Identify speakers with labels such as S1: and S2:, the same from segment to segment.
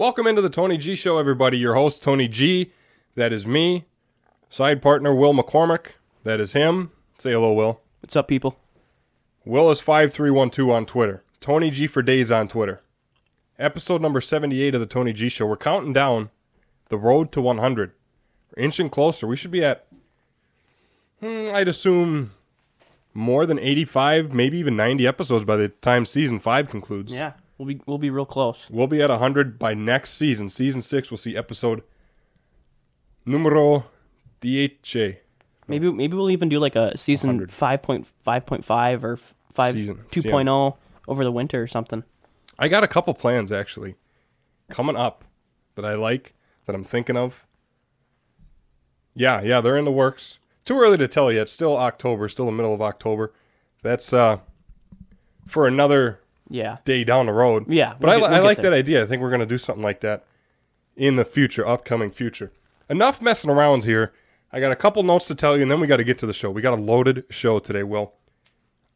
S1: Welcome into the Tony G Show, everybody. Your host, Tony G. That is me. Side partner, Will McCormick. That is him. Say hello, Will.
S2: What's up, people?
S1: Will is 5312 on Twitter. Tony G for days on Twitter. Episode number 78 of the Tony G Show. We're counting down the road to 100. We're inching closer. We should be at, hmm, I'd assume, more than 85, maybe even 90 episodes by the time season 5 concludes.
S2: Yeah, we'll be we'll be real close.
S1: We'll be at 100 by next season. Season 6, we'll see episode numero dieci.
S2: Maybe maybe we'll even do like a season five point five point five or five
S1: Season,
S2: two oh over the winter or something.
S1: I got a couple plans actually coming up that I like that I'm thinking of. Yeah, yeah, they're in the works. Too early to tell yet. Still October, still the middle of October. That's uh for another
S2: Yeah,
S1: day down the road.
S2: Yeah,
S1: but
S2: we'll
S1: I,
S2: get- we'll
S1: I like
S2: there.
S1: that idea. I think we're gonna do something like that in the future, upcoming future. Enough messing around here. I got a couple notes to tell you, and then we got to get to the show. We got a loaded show today. Will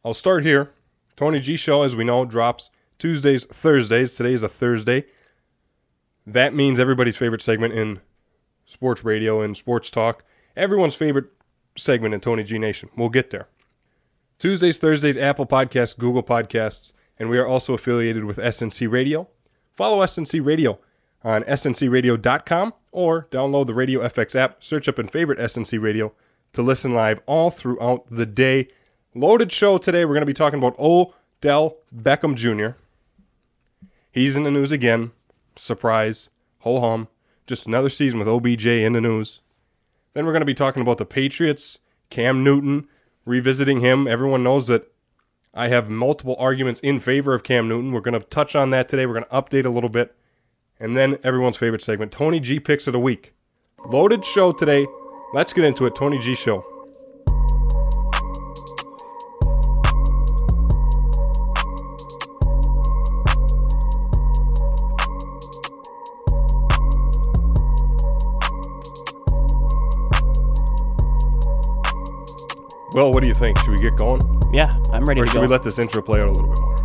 S1: I'll start here. Tony G show, as we know, drops Tuesdays, Thursdays. Today is a Thursday. That means everybody's favorite segment in sports radio and sports talk. Everyone's favorite segment in Tony G Nation. We'll get there. Tuesdays, Thursdays, Apple Podcasts, Google Podcasts, and we are also affiliated with SNC Radio. Follow SNC Radio on sncradio.com or download the Radio FX app, search up and favorite SNC Radio to listen live all throughout the day. Loaded show today. We're going to be talking about Odell Beckham Jr. He's in the news again. Surprise. Ho hum. Just another season with OBJ in the news. Then we're going to be talking about the Patriots, Cam Newton, revisiting him. Everyone knows that I have multiple arguments in favor of Cam Newton. We're going to touch on that today. We're going to update a little bit. And then everyone's favorite segment, Tony G Picks of the Week. Loaded show today. Let's get into it. Tony G Show. Well, what do you think? Should we get going?
S2: yeah, I'm ready
S1: Or
S2: to
S1: should
S2: go.
S1: we let this intro play out a little bit more?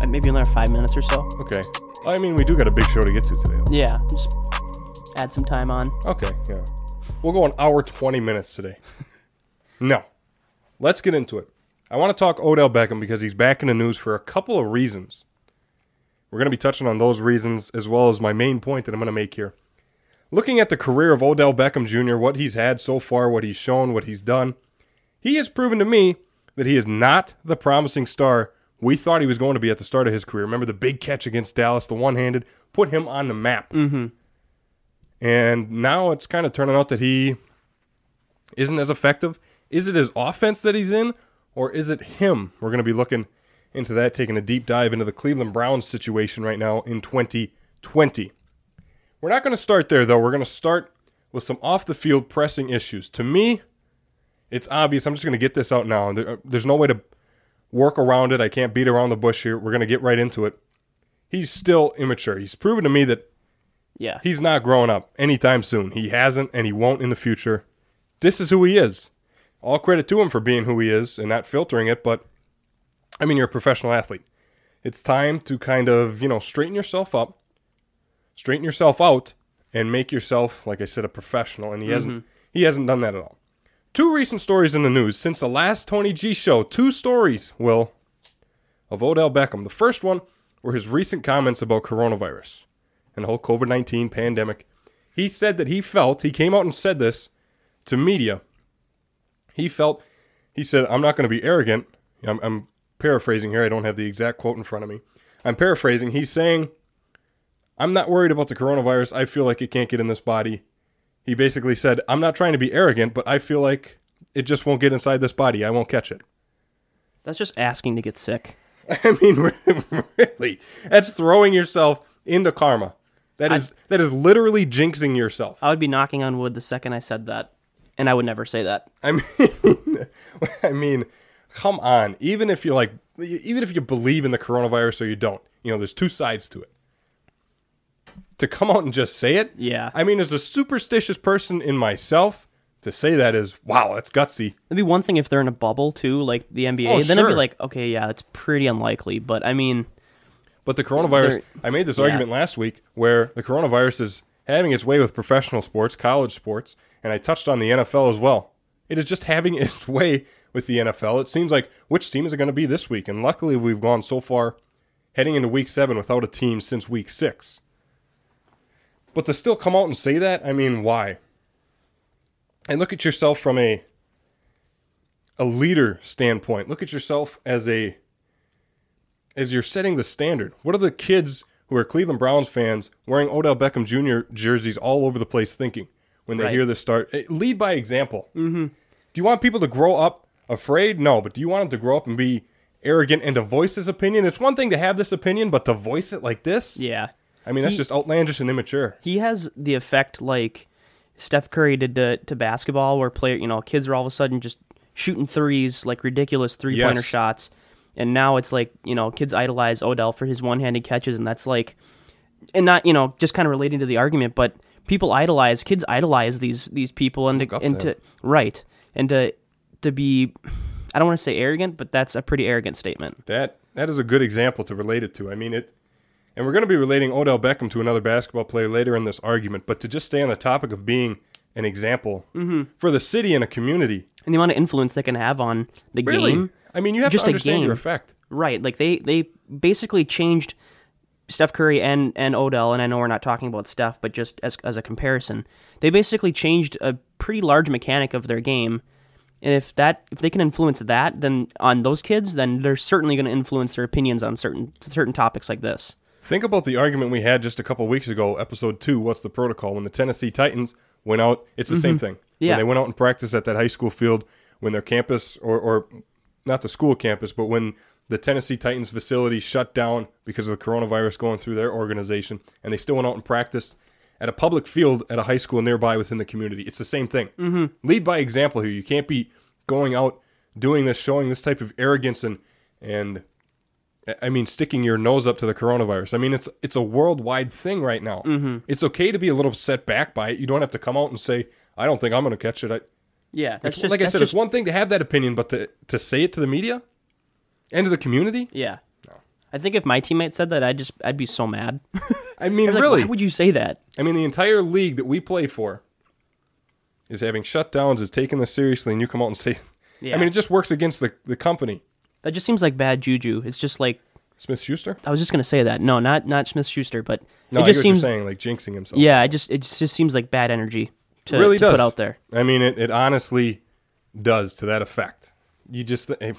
S2: Uh, Maybe another five minutes or so.
S1: Okay. I mean, we do got a big show to get to today.
S2: Yeah, just add some time on.
S1: Okay, yeah. We'll go an hour 20 minutes today. no. Let's get into it. I want to talk Odell Beckham because he's back in the news for a couple of reasons. We're going to be touching on those reasons as well as my main point that I'm going to make here. Looking at the career of Odell Beckham Jr., what he's had so far, what he's shown, what he's done, he has proven to me that he is not the promising star we thought he was going to be at the start of his career. Remember the big catch against Dallas, the one handed, put him on the map.
S2: Mm-hmm.
S1: And now it's kind of turning out that he isn't as effective. Is it his offense that he's in, or is it him? We're going to be looking into that, taking a deep dive into the Cleveland Browns situation right now in 2020. We're not going to start there, though. We're going to start with some off the field pressing issues. To me, it's obvious. I'm just going to get this out now. There- uh, There's no way to work around it. I can't beat around the bush here. We're going to get right into it. He's still immature. He's proven to me that
S2: Yeah,
S1: He's not growing up anytime soon. He hasn't, and he won't in the future. This is who he is. All credit to him for being who he is and not filtering it, but I mean, you're a professional athlete. It's time to kind of, you know, straighten yourself up, straighten yourself out, and make yourself, like I said, a professional. And he hasn't mm-hmm. he hasn't done that at all. Two recent stories in the news since the last Tony G show. Two stories, Will, of Odell Beckham. The first one were his recent comments about coronavirus and the whole COVID 19 pandemic. He said that he felt, he came out and said this to media. He felt, he said, I'm not going to be arrogant. I'm, I'm paraphrasing here. I don't have the exact quote in front of me. I'm paraphrasing. He's saying, I'm not worried about the coronavirus. I feel like it can't get in this body. He basically said, I'm not trying to be arrogant, but I feel like it just won't get inside this body. I won't catch it.
S2: that's just asking to get sick.
S1: I mean, really, that's throwing yourself into karma. That is that is literally jinxing yourself.
S2: I would be knocking on wood the second I said that, and I would never say that.
S1: I mean, I mean, come on. Even if you like, even if you believe in the coronavirus or you don't, you know, there's two sides to it. To come out and just say it,
S2: Yeah,
S1: I mean, as a superstitious person in myself, to say that is wow, that's gutsy.
S2: It'd be one thing if they're in a bubble too, like the NBA.
S1: Oh,
S2: then I'd be like, okay, yeah, that's pretty unlikely. But I mean,
S1: But the coronavirus, I made this
S2: yeah.
S1: argument last week where the coronavirus is having its way with professional sports, college sports, and I touched on the NFL as well. It is just having its way with the NFL. It seems like which team is it going to be this week? And luckily, we've gone so far heading into week seven without a team since week six. But to still come out and say that, I mean, why? And look at yourself from a a leader standpoint. Look at yourself as a as you're setting the standard. What are the kids who are Cleveland Browns fans wearing Odell Beckham Jr. jerseys all over the place thinking when they
S2: Right.
S1: hear this start? Eh, Lead by example. Mm-hmm. Do you want people to grow up afraid? No, but do you want them to grow up and be arrogant and to voice this opinion? It's one thing to have this opinion, but to voice it like this?
S2: Yeah.
S1: I mean, that's just outlandish and immature.
S2: He has the effect like Steph Curry did to, to basketball, where player, you know, kids are all of a sudden just shooting threes, like ridiculous three pointer
S1: Yes.
S2: shots. And now it's like, you know, kids idolize Odell for his one handed catches, and that's like, and not, you know, just kind of relating to the argument, but people idolize, kids idolize these these people, and to, and
S1: to
S2: to right, and to to be, I don't want to say arrogant, but that's a pretty arrogant statement.
S1: That that is a good example to relate it to. I mean it and we're going to be relating Odell Beckham to another basketball player later in this argument, but to just stay on the topic of being an example
S2: Mm-hmm.
S1: for the city and a community.
S2: And the amount of influence they can have on the
S1: Really?
S2: game.
S1: I mean, you have
S2: Just
S1: to
S2: a
S1: understand your
S2: game.
S1: effect.
S2: Right. Like they they basically changed Steph Curry and and Odell, and I know we're not talking about Steph, but just as as a comparison, they basically changed a pretty large mechanic of their game. And if that if they can influence that, then on those kids, then they're certainly going to influence their opinions on certain certain topics like this.
S1: Think about the argument we had just a couple weeks ago, episode 2, what's the protocol when the Tennessee Titans went out, it's the same thing.
S2: Mm-hmm. Yeah.
S1: When they went out and practiced at that high school field when their campus or or not the school campus, but when the Tennessee Titans facility shut down because of the coronavirus going through their organization, and they still went out and practiced at a public field at a high school nearby within the community. It's the same thing. Mm-hmm. Lead by example here. You can't be going out doing this, showing this type of arrogance and and I mean sticking your nose up to the coronavirus. I mean it's it's a worldwide thing right now. Mm-hmm. It's okay to be a little set back by it. You don't have to come out and say I don't think I'm going to catch it. I,
S2: Yeah, that's
S1: it's,
S2: just
S1: like I said,
S2: just,
S1: it's one thing to have that opinion, but to to say it to the media and to the community.
S2: yeah. I think if my teammate said that, I'd just I'd be so mad.
S1: I mean,
S2: Like,
S1: really.
S2: why would you say that?
S1: I mean, the entire league that we play for is having shutdowns, is taking this seriously, and you come out and say,
S2: Yeah.
S1: I mean, it just works against the, the company.
S2: That just seems like bad juju. It's just like
S1: Smith Schuster?
S2: I was just gonna say that. No, not not Smith Schuster, but
S1: No,
S2: it just seems
S1: what you're saying, like jinxing himself.
S2: Yeah, it just it just, just seems like bad energy to,
S1: really
S2: to
S1: does.
S2: put out there.
S1: I mean, it, it honestly does to that effect. You just th-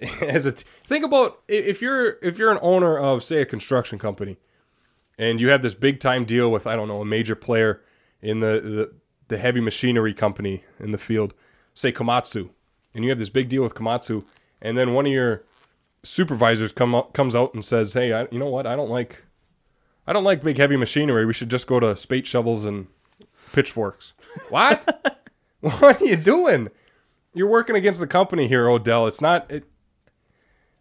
S1: as a t- think about if you're if you're an owner of say a construction company, and you have this big time deal with I don't know a major player in the the, the heavy machinery company in the field, say Komatsu, and you have this big deal with Komatsu, and then one of your supervisors come up, comes out and says, "Hey, I, you know what? I don't like." I don't like big heavy machinery. We should just go to spade shovels and pitchforks. What? what are you doing? You're working against the company here, Odell. It's not. It,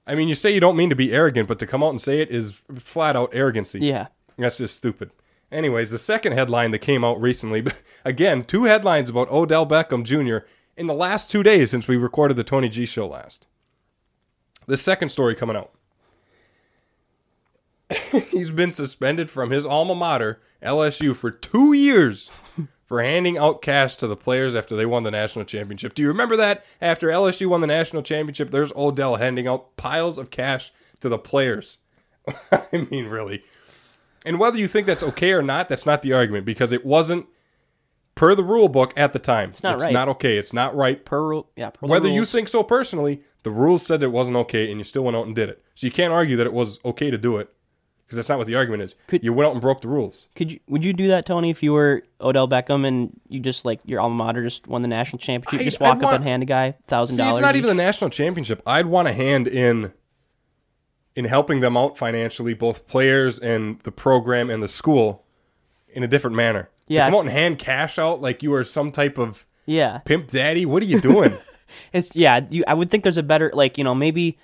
S1: I mean, you say you don't mean to be arrogant, but to come out and say it is flat out arrogancy.
S2: Yeah.
S1: That's just stupid. Anyways, the second headline that came out recently, again, two headlines about Odell Beckham Jr. in the last two days since we recorded the Tony G show last. The second story coming out. He's been suspended from his alma mater, LSU, for two years for handing out cash to the players after they won the national championship. Do you remember that? After LSU won the national championship, there's Odell handing out piles of cash to the players. I mean, really. And whether you think that's okay or not, that's not the argument because it wasn't per the rule book at the time. It's
S2: not
S1: it's
S2: right.
S1: not okay. It's not right.
S2: Per rule, yeah. Per the
S1: Whether you think so personally, the rules said it wasn't okay and you still went out and did it. So you can't argue that it was okay to do it because that's not what the argument is.
S2: Could-
S1: you went out and broke the rules.
S2: could you would you do that, Tony, if you were Odell Beckham and you just like your alma mater just won the national championship?
S1: I-
S2: just
S1: I'd
S2: walk up
S1: want-
S2: and hand a guy thousand
S1: See,
S2: dollars.
S1: it's not even the national championship. I'd want a hand in in helping them out financially, both players and the program and the school, in a different manner. To
S2: Yeah,
S1: come out and hand cash out like you are some type of
S2: Yeah,
S1: pimp daddy. What are you doing?
S2: it's yeah. You, I would think there's a better like you know maybe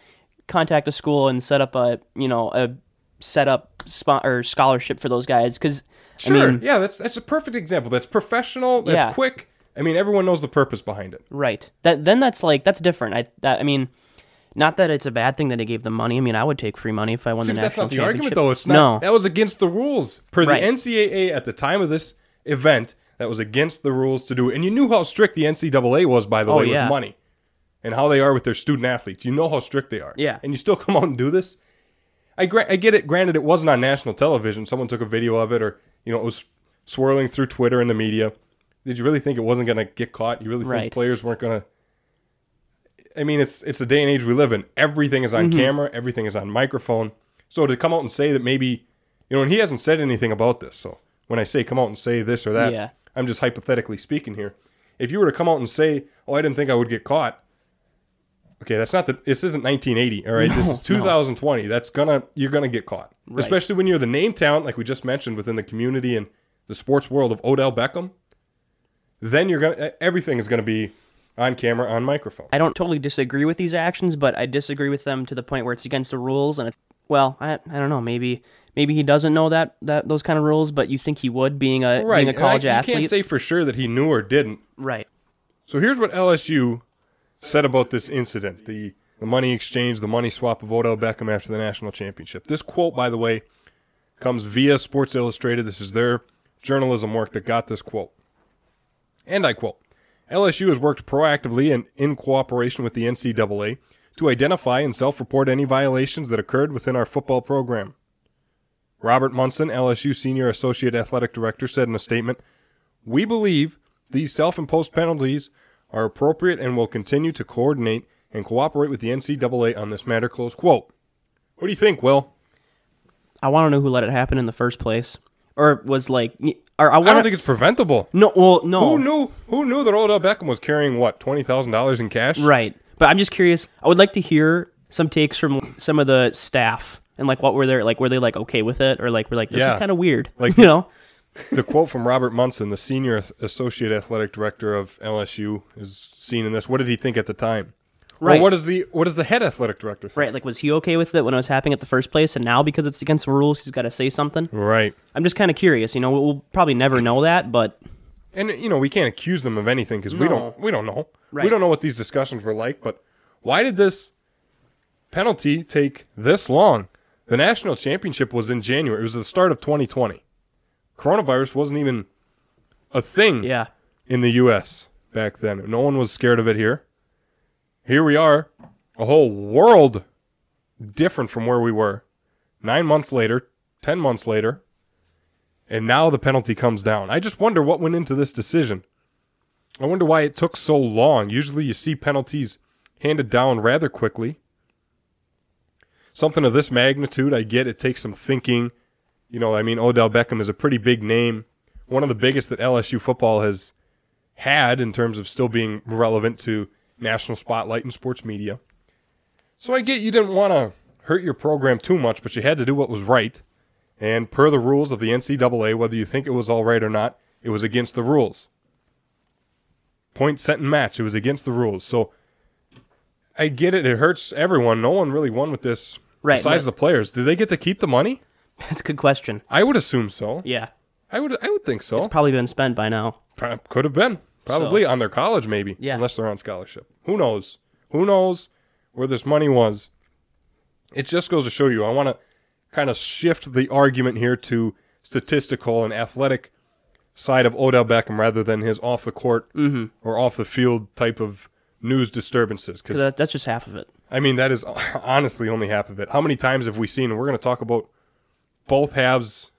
S2: contact a school and set up a you know a set up spot or scholarship for those guys because
S1: Sure.
S2: I mean
S1: yeah, that's that's a perfect example. That's professional. That's
S2: Yeah.
S1: quick. I mean, everyone knows the purpose behind it.
S2: right that then that's like that's different. I that I mean Not that it's a bad thing that he gave them money. I mean, I would take free money if I won
S1: See,
S2: the
S1: but that's not the argument, though. It's not.
S2: No,
S1: That was against the rules per
S2: Right.
S1: the NCAA at the time of this event. That was against the rules to do it, and you knew how strict the NCAA was, by the
S2: Oh,
S1: way,
S2: yeah.
S1: with money and how they are with their student athletes. You know how strict they are.
S2: Yeah.
S1: and you still come out and do this. I gra- I get it. Granted, it wasn't on national television. Someone took a video of it, or you know, it was swirling through Twitter and the media. Did you really think it wasn't going to get caught? You really think players weren't going to? I mean, it's it's the day and age we live in. Everything is on
S2: Mm-hmm.
S1: camera. Everything is on microphone. So to come out and say that maybe, you know, and he hasn't said anything about this. So when I say come out and say this or that,
S2: Yeah.
S1: I'm just hypothetically speaking here. If you were to come out and say, "Oh, I didn't think I would get caught," okay, that's not the. This isn't 1980. All right, this is 2020. That's gonna you're gonna get caught,
S2: Right.
S1: especially when you're the name talent like we just mentioned within the community and the sports world of Odell Beckham. Then you're gonna everything is gonna be on camera, on microphone.
S2: I don't totally disagree with these actions, but I disagree with them to the point where it's against the rules. And it, well, I, I don't know. Maybe maybe he doesn't know that that those kind of rules, but you think he would, being a
S1: Right,
S2: being a
S1: and I-
S2: college
S1: you
S2: athlete.
S1: can't say for sure that he knew or didn't.
S2: right.
S1: So here's what LSU said about this incident the, the money exchange, the money swap of Odell Beckham after the national championship. This quote, by the way, comes via Sports Illustrated. This is their journalism work that got this quote. And I quote LSU has worked proactively and in cooperation with the NCAA to identify and self report any violations that occurred within our football program. Robert Munson, LSU Senior Associate Athletic Director, said in a statement we believe these self imposed penalties are appropriate and will continue to coordinate and cooperate with the NCAA on this matter. Close quote. What do you think, Will?
S2: I want to know who let it happen in the first place, or was like, or I
S1: I don't think it's preventable.
S2: no, well, no,
S1: Who knew who knew that Odell Beckham was carrying what, twenty thousand dollars in cash?
S2: right. But I'm just curious. I would like to hear some takes from some of the staff and like what were they like? Were they like okay with it, or like we're like this
S1: Yeah.
S2: is kind of weird,
S1: Like-
S2: you know?
S1: The quote from Robert Munson, the senior associate athletic director of LSU, is seen in this. What did he think at the time? Or
S2: Right.
S1: what is the what does the head athletic director think?
S2: Right, like was he okay with it when it was happening at the first place, and now because it's against the rules, he's got to say something?
S1: Right.
S2: I'm just kind of curious. You know, we'll, we'll probably never know that, but
S1: And you know, we can't accuse them of anything because we don't we don't know.
S2: Right.
S1: We don't know what these discussions were like, but why did this penalty take this long? The national championship was in January. It was the start of 2020. Coronavirus wasn't even a thing
S2: yeah,
S1: in the US back then. No one was scared of it here. Here we are, a whole world different from where we were. 9 months later, 10 months later, and now the penalty comes down. I just wonder what went into this decision. I wonder why it took so long. Usually you see penalties handed down rather quickly. Something of this magnitude, I get it takes some thinking. You know, I mean, Odell Beckham is a pretty big name, one of the biggest that LSU football has had in terms of still being relevant to national spotlight and sports media. So I get you didn't want to hurt your program too much, but you had to do what was right. And per the rules of the NCAA, whether you think it was all right or not, it was against the rules. Point set and match, it was against the rules. So I get it, it hurts everyone. No one really won with this
S2: Right,
S1: besides
S2: but-
S1: the players. Did they get to keep the money?
S2: that's a good question.
S1: I would assume so.
S2: Yeah,
S1: I would I would think so.
S2: it's probably been spent by now.
S1: Could have been. Probably on their college, maybe.
S2: Yeah.
S1: Unless they're on scholarship. Who knows? Who knows where this money was? It just goes to show you. I want to kind of shift the argument here to statistical and athletic side of Odell Beckham rather than his off the court mm-hmm. or off the field type of news disturbances.
S2: 'Cause
S1: Because
S2: that, that's just half of it.
S1: I mean, that is honestly only half of it. How many times have we seen? And we're going to talk about both halves.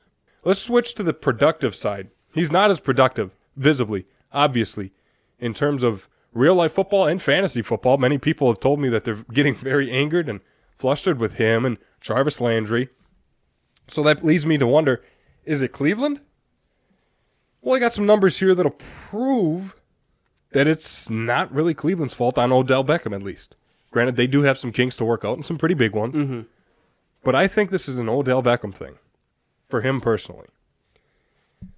S1: Let's switch to the productive side. He's not as productive, visibly, obviously, in terms of real life football and fantasy football. Many people have told me that they're getting very angered and flustered with him and Jarvis Landry. So that leads me to wonder is it Cleveland? Well, I got some numbers here that'll prove that it's not really Cleveland's fault on Odell Beckham, at least. Granted, they do have some kinks to work out and some pretty big ones. Mm-hmm. But I think this is an Odell Beckham thing for him personally.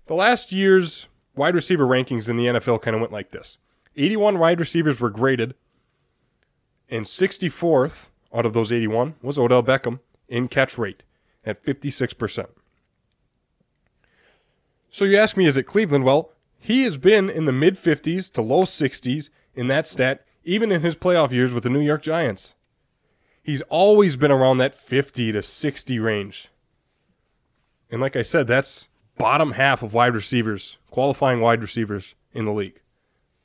S1: The last year's wide receiver rankings in the NFL kind of went like this 81 wide receivers were graded, and 64th out of those 81 was Odell Beckham in catch rate at 56%. So you ask me, is it Cleveland? Well, he has been in the mid 50s to low 60s in that stat, even in his playoff years with the New York Giants. he's always been around that 50 to 60 range. And like I said, that's bottom half of wide receivers, qualifying wide receivers in the league.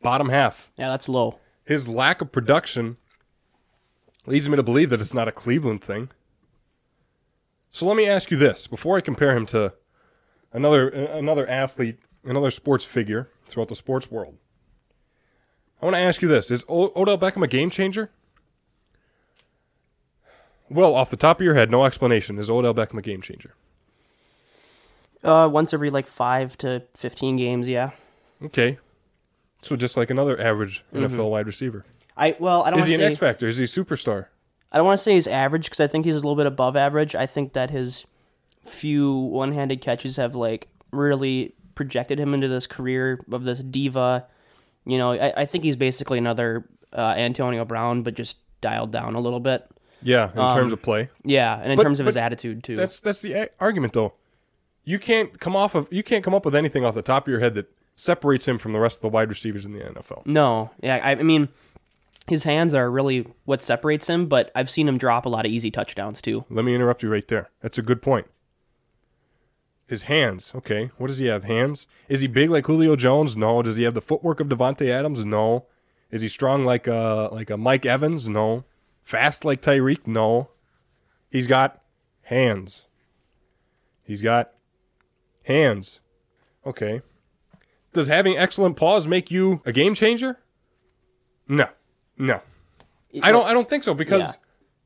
S1: Bottom half.
S2: Yeah, that's low.
S1: His lack of production leads me to believe that it's not a Cleveland thing. So let me ask you this before I compare him to another another athlete, another sports figure throughout the sports world. I want to ask you this: Is o- Odell Beckham a game changer? Well, off the top of your head, no explanation. Is Odell Beckham a game changer?
S2: Uh, once every like five to fifteen games, yeah.
S1: Okay, so just like another average NFL wide receiver.
S2: I well, I don't
S1: Is he an
S2: say
S1: X factor? Is he a superstar?
S2: I don't want to say he's average because I think he's a little bit above average. I think that his few one-handed catches have like really projected him into this career of this diva. You know, I, I think he's basically another uh, Antonio Brown, but just dialed down a little bit.
S1: Yeah, in terms of play.
S2: Yeah, and in
S1: But-
S2: terms of his attitude too.
S1: That's that's the a- argument though. You can't come off of you can't come up with anything off the top of your head that separates him from the rest of the wide receivers in the NFL.
S2: No, yeah, I, I mean, his hands are really what separates him. But I've seen him drop a lot of easy touchdowns too.
S1: Let me interrupt you right there. That's a good point. His hands, okay. What does he have? Hands? Is he big like Julio Jones? No. Does he have the footwork of Davante Adams? No. Is he strong like a like a Mike Evans? No. Fast like Tyreek? No. He's got hands. He's got hands. Okay. Does having excellent paws make you a game changer? No. No. I don't I don't think so because
S2: Yeah.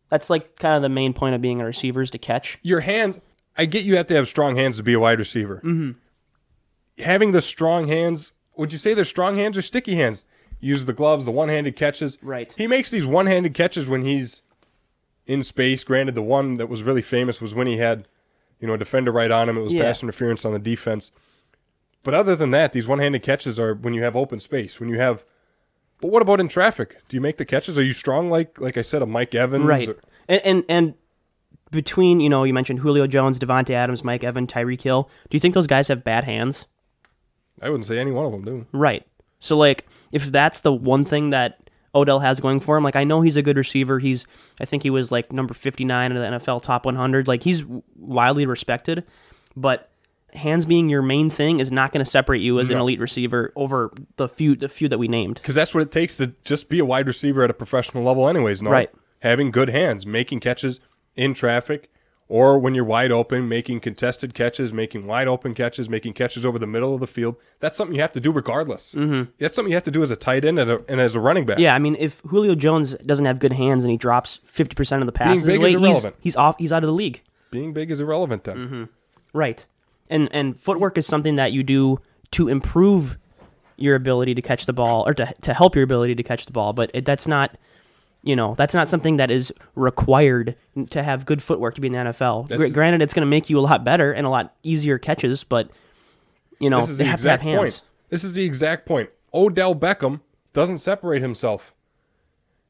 S2: That's like kind of the main point of being a receiver is to catch.
S1: your hands I get you have to have strong hands to be a wide receiver. Mm-hmm. Having the strong hands, would you say they're strong hands or sticky hands? Use the gloves, the one-handed catches.
S2: Right.
S1: He makes these one-handed catches when he's in space. Granted, the one that was really famous was when he had, you know, a defender right on him. It was
S2: Yeah.
S1: pass interference on the defense. But other than that, these one-handed catches are when you have open space. When you have, but what about in traffic? Do you make the catches? Are you strong like, like I said, a Mike Evans?
S2: Right.
S1: or-
S2: And, and and between you know you mentioned Julio Jones, Davante Adams, Mike Evan, Tyreek Hill. Do you think those guys have bad hands?
S1: I wouldn't say any one of them do.
S2: Right. So like if that's the one thing that Odell has going for him, like I know he's a good receiver. He's I think he was like number 59 in the NFL top 100. Like he's widely respected, but hands being your main thing is not going to separate you as an elite receiver over the few the few that we named.
S1: Because that's what it takes to just be a wide receiver at a professional level, anyways. No,
S2: Right.
S1: Having good hands, making catches in traffic, or when you're wide open, making contested catches, making wide open catches, making catches over the middle of the field. That's something you have to do regardless. Mm-hmm. That's something you have to do as a tight end and, a, and as a running back.
S2: Yeah, I mean, if Julio Jones doesn't have good hands and he drops fifty percent of the passes, Being
S1: big is
S2: late, he's,
S1: irrelevant.
S2: he's off. He's out of the league.
S1: Being big is irrelevant then.
S2: Mm-hmm. Right. And and footwork is something that you do to improve your ability to catch the ball or to to help your ability to catch the ball, but it, that's not you know, that's not something that is required to have good footwork to be in the NFL. Gr- granted, it's going to make you a lot better and a lot easier catches, but you know,
S1: This is
S2: they
S1: the
S2: have to have
S1: exact
S2: hands.
S1: point. This is the exact point. Odell Beckham doesn't separate himself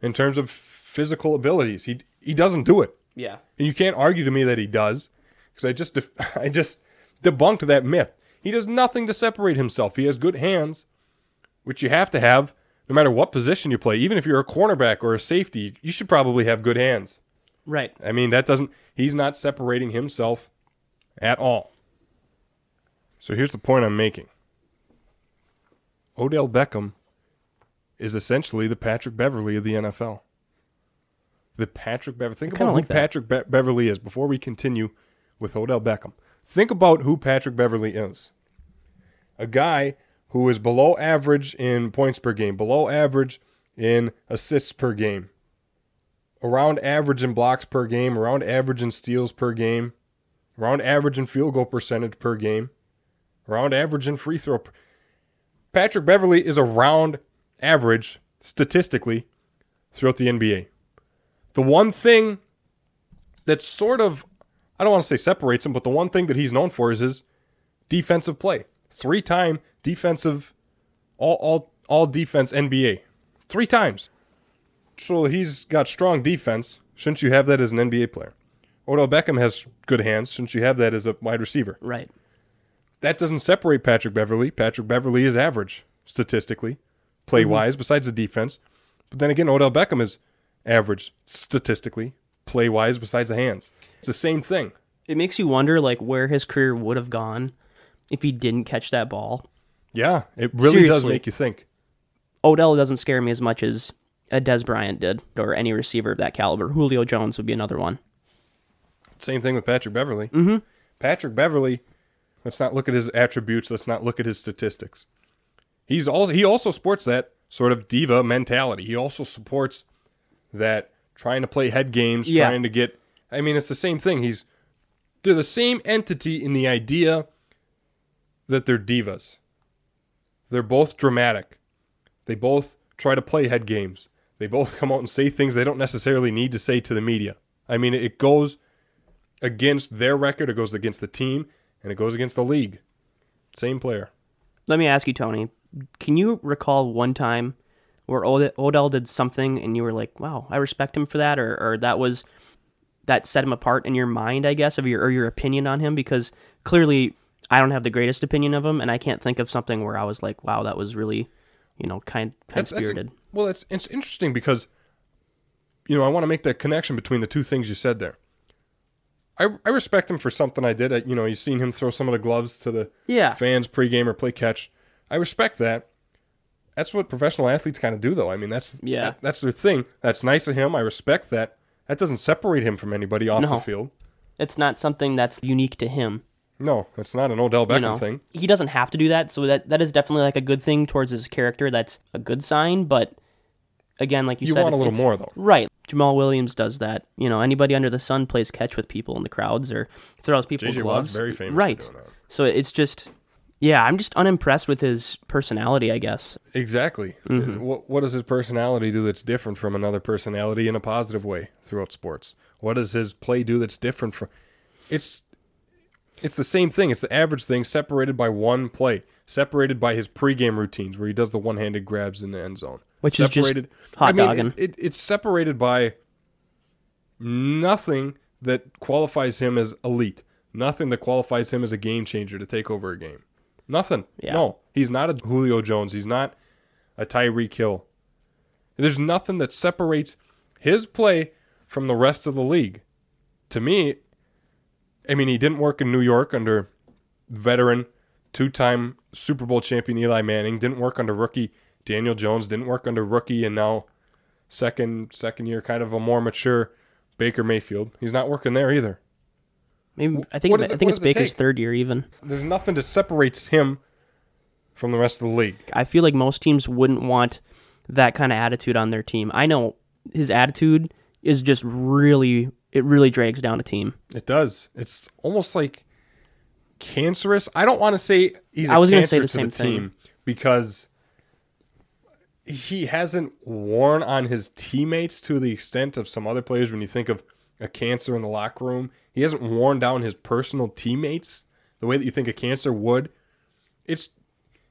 S1: in terms of physical abilities. He he doesn't do it.
S2: Yeah.
S1: And you can't argue to me that he does, because I just def- I just debunked that myth. He does nothing to separate himself. He has good hands, which you have to have no matter what position you play. Even if you're a cornerback or a safety, you should probably have good hands.
S2: Right.
S1: I mean, that doesn't. He's not separating himself at all. So here's the point I'm making. Odell Beckham is essentially the Patrick Beverley of the NFL. The Patrick Beverley. Think about
S2: like
S1: who
S2: that.
S1: Patrick Be- Beverley is before we continue with Odell Beckham. Think about who Patrick Beverley is. A guy who is below average in points per game, below average in assists per game, around average in blocks per game, around average in steals per game, around average in field goal percentage per game, around average in free throw. Per- Patrick Beverley is around average statistically throughout the NBA. The one thing that sort of, I don't want to say separates him, but the one thing that he's known for is his defensive play. Three time defensive, all, all, all defense NBA. Three times. So he's got strong defense. Shouldn't you have that as an NBA player? Odell Beckham has good hands. Shouldn't you have that as a wide receiver?
S2: Right.
S1: That doesn't separate Patrick Beverley. Patrick Beverley is average statistically, play wise, mm-hmm. besides the defense. But then again, Odell Beckham is average statistically, play wise besides the hands. It's the same thing.
S2: It makes you wonder like where his career would have gone if he didn't catch that ball.
S1: Yeah, it really does make you think.
S2: Odell doesn't scare me as much as a Dez Bryant did, or any receiver of that caliber. Julio Jones would be another one.
S1: Same thing with Patrick Beverley. Mm-hmm. Patrick Beverley. Let's not look at his attributes. Let's not look at his statistics. He's all he also sports that sort of diva mentality. He also supports that trying to play head games,
S2: Yeah.
S1: trying to get. I mean, it's the same thing. He's they're the same entity in the idea that they're divas. They're both dramatic. They both try to play head games. They both come out and say things they don't necessarily need to say to the media. I mean, it goes against their record, it goes against the team, and it goes against the league. Same player.
S2: Let me ask you, Tony. Can you recall one time where Od- Odell did something and you were like, "Wow, I respect him for that," or, or that was that set him apart in your mind, I guess, of your or your opinion on him? Because clearly, I don't have the greatest opinion of him, and I can't think of something where I was like, "Wow, that was really, you know, kind kind
S1: That's- that's-
S2: spirited."
S1: well, it's it's interesting because you know I want to make that connection between the two things you said there. I, I respect him for something I did. I, you know, you've seen him throw some of the gloves to the
S2: Yeah.
S1: fans pregame or play catch. I respect that. That's what professional athletes kind of do, though. I mean, that's
S2: Yeah.
S1: that- that's their thing. That's nice of him. I respect that. That doesn't separate him from anybody off
S2: No.
S1: the field.
S2: It's not something that's unique to him.
S1: No, it's not an Odell Beckham
S2: you know,
S1: thing.
S2: he doesn't have to do that, so that that is definitely like a good thing towards his character. That's a good sign, but again, like you,
S1: You
S2: said,
S1: want a little more, though.
S2: Right. Jamaal Williams does that. You know, anybody under the sun plays catch with people in the crowds or throws people
S1: JJ Watt's
S2: gloves.
S1: very famous
S2: right. So it's just, yeah, I'm just unimpressed with his personality. I guess.
S1: Exactly.
S2: Mm-hmm.
S1: What what does his personality do that's different from another personality in a positive way throughout sports? What does his play do that's different from? It's it's the same thing. It's the average thing separated by one play, separated by his pregame routines where he does the one-handed grabs in the end zone,
S2: Which is just
S1: separated.
S2: hot
S1: I mean,
S2: dogging.
S1: It, it, it's separated by nothing that qualifies him as elite. Nothing that qualifies him as a game changer to take over a game. Nothing.
S2: Yeah.
S1: No, he's not a Julio Jones. He's not a Tyreek Hill. There's nothing that separates his play from the rest of the league. To me, I mean, he didn't work in New York under veteran, two-time Super Bowl champion Eli Manning. Didn't work under rookie Daniel Jones. Didn't work under rookie and now second second year, kind of a more mature Baker Mayfield. He's not working there either.
S2: Maybe I think I think it's
S1: it
S2: Baker's third year even.
S1: There's nothing that separates him from the rest of the league.
S2: I feel like most teams wouldn't want that kind of attitude on their team. I know his attitude is just really it really drags down a team.
S1: It does. It's almost like cancerous. I don't want to say he's.
S2: I was gonna say the same
S1: the team because he hasn't worn on his teammates to the extent of some other players. When you think of a cancer in the locker room, he hasn't worn down his personal teammates the way that you think a cancer would. It's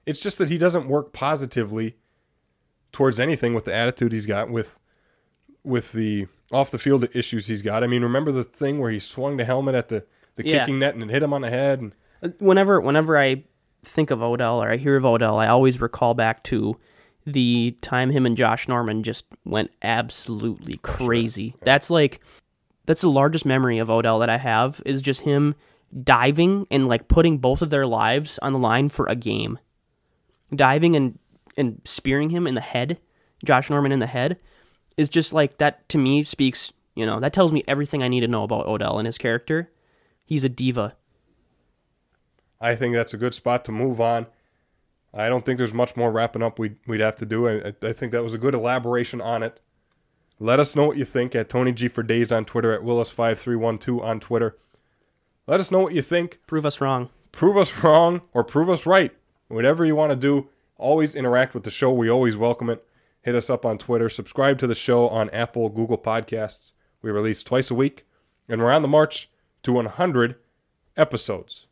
S1: it's just that he doesn't work positively towards anything with the attitude he's got with with the off the field issues he's got. I mean, remember the thing where he swung the helmet at the, the
S2: Yeah.
S1: kicking net and it hit him on the head? And
S2: whenever whenever I think of Odell or I hear of Odell, I always recall back to the time him and Josh Norman just went absolutely oh, crazy. That's like that's the largest memory of Odell that I have is just him diving and like putting both of their lives on the line for a game. Diving and and spearing him in the head, Josh Norman in the head is just like that to me speaks, you know, that tells me everything I need to know about Odell and his character. He's a diva.
S1: I think that's a good spot to move on. I don't think there's much more wrapping up we'd, we'd have to do. I, I think that was a good elaboration on it. Let us know what you think at Tony G for Days on Twitter, at Willis5312 on Twitter. Let us know what you think.
S2: Prove us wrong.
S1: prove us wrong or prove us right. Whatever you want to do, always interact with the show. We always welcome it. Hit us up on Twitter. Subscribe to the show on Apple, Google Podcasts. We release twice a week, and we're on the march to 100 episodes.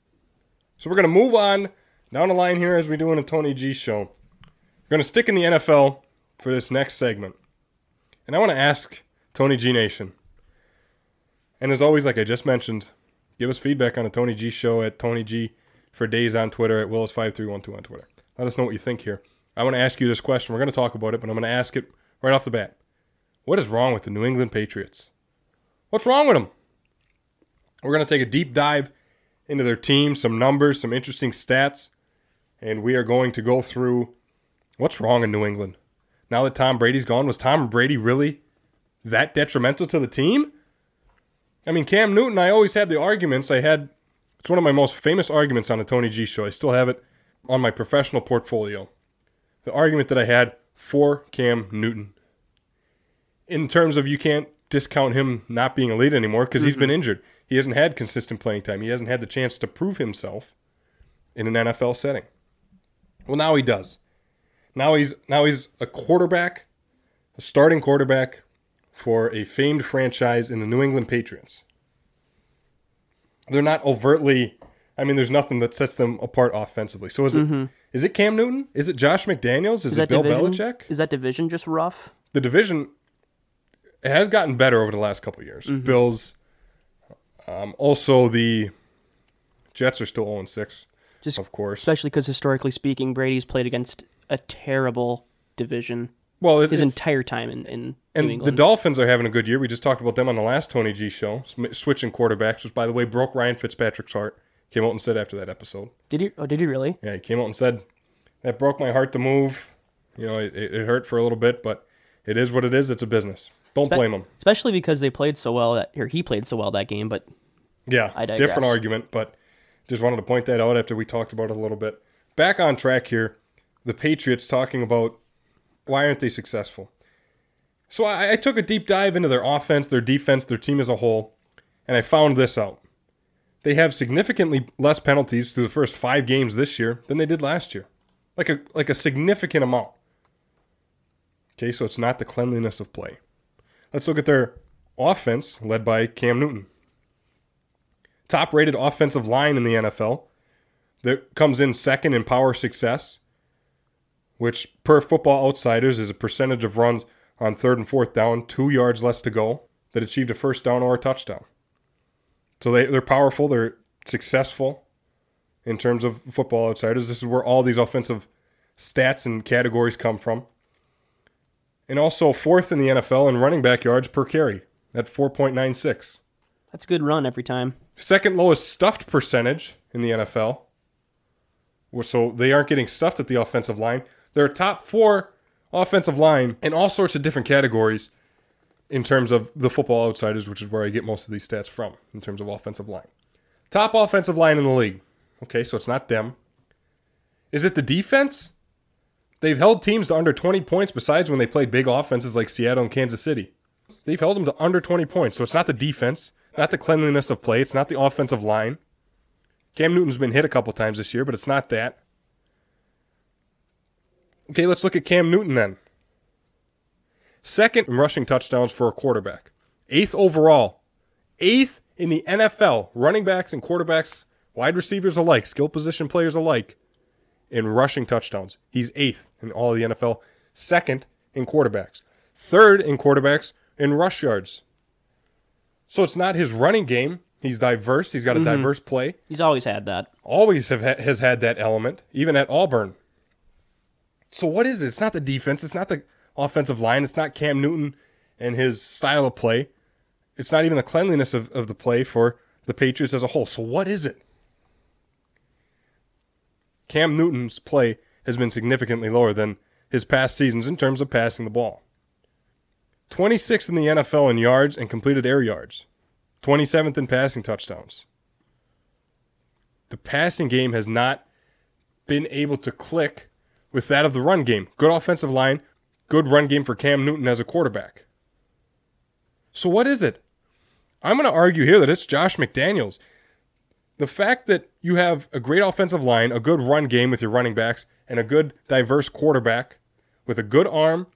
S1: So we're going to move on down the line here as we do in a Tony G show. We're going to stick in the NFL for this next segment. And I want to ask Tony G Nation. And as always, like I just mentioned, give us feedback on the Tony G show at Tony G for days on Twitter at Willis5312 on Twitter. Let us know what you think here. I want to ask you this question. We're going to talk about it, but I'm going to ask it right off the bat. What is wrong with the New England Patriots? What's wrong with them? We're going to take a deep dive into their team, some numbers, some interesting stats, and we are going to go through what's wrong in New England. Now that Tom Brady's gone, was Tom Brady really that detrimental to the team? I mean, Cam Newton, I always had the arguments. I had, it's one of my most famous arguments on the Tony G show. I still have it on my professional portfolio. The argument that I had for Cam Newton. In terms of you can't discount him not being elite anymore because he's been mm-hmm. injured. He hasn't had consistent playing time. He hasn't had the chance to prove himself in an NFL setting. Well, now he does. Now he's now he's a quarterback, a starting quarterback for a famed franchise in the New England Patriots. They're not overtly I mean there's nothing that sets them apart offensively. So is it mm-hmm. Is it Cam Newton? Is it Josh McDaniels? Is,
S2: Is
S1: it Bill
S2: division?
S1: Belichick?
S2: Is that division just rough?
S1: the division has gotten better over the last couple of years. Bills, um, also the Jets are still 0 6,
S2: Just
S1: of course.
S2: especially because historically speaking, Brady's played against a terrible division
S1: Well, it,
S2: his entire time in, in
S1: and the Dolphins are having a good year. We just talked about them on the last Tony G show, switching quarterbacks, which by the way broke Ryan Fitzpatrick's heart. Came out and said after that episode.
S2: did he? Oh, did he really?
S1: Yeah, he came out and said that broke my heart to move. You know, it, it hurt for a little bit, but it is what it is. It's a business. Don't blame him.
S2: Especially because they played so well that, or he played so well that game. But
S1: Yeah,
S2: I
S1: different argument, but just wanted to point that out after we talked about it a little bit. Back on track here, the Patriots talking about why aren't they successful? So I, I took a deep dive into their offense, their defense, their team as a whole, and I found this out. They have significantly less penalties through the first five games this year than they did last year, like a like a significant amount. Okay, so it's not the cleanliness of play. Let's look at their offense, led by Cam Newton top rated offensive line in the NFL that comes in second in power success, which per football outsiders is a percentage of runs on third and fourth down, two yards less to go, that achieved a first down or a touchdown. So they, they're powerful, they're successful in terms of football outsiders. This is where all these offensive stats and categories come from. And also fourth in the NFL in running back yards per carry at 4.96
S2: that's a good run every time.
S1: second lowest stuffed percentage in the NFL. So they aren't getting stuffed at the offensive line. They're top four offensive line in all sorts of different categories in terms of the football outsiders, which is where I get most of these stats from in terms of offensive line. Top offensive line in the league. Okay, so it's not them. Is it the defense? They've held teams to under 20 points besides when they played big offenses like Seattle and Kansas City. They've held them to under 20 points. So it's not the defense, not the cleanliness of play, it's not the offensive line. Cam Newton's been hit a couple times this year, but it's not that. Okay, let's look at Cam Newton then. Second in rushing touchdowns for a quarterback. Eighth overall. Eighth in the NFL, running backs and quarterbacks, wide receivers alike, skill position players alike, in rushing touchdowns. He's eighth in all of the NFL. Second in quarterbacks. Third in quarterbacks in rush yards. So it's not his running game. He's diverse. He's got a mm-hmm. diverse play.
S2: He's always had that.
S1: Always have ha- has had that element, even at Auburn. So what is it? It's not the defense. It's not the offensive line. It's not Cam Newton and his style of play. It's not even the cleanliness of, of the play for the Patriots as a whole. So what is it? Cam Newton's play has been significantly lower than his past seasons in terms of passing the ball. 26th in the NFL in yards and completed air yards. 27th in passing touchdowns. The passing game has not been able to click with that of the run game. Good offensive line, good run game for Cam Newton as a quarterback. So what is it? I'm going to argue here that it's Josh McDaniels. The fact that you have a great offensive line, a good run game with your running backs, and a good diverse quarterback with a good arm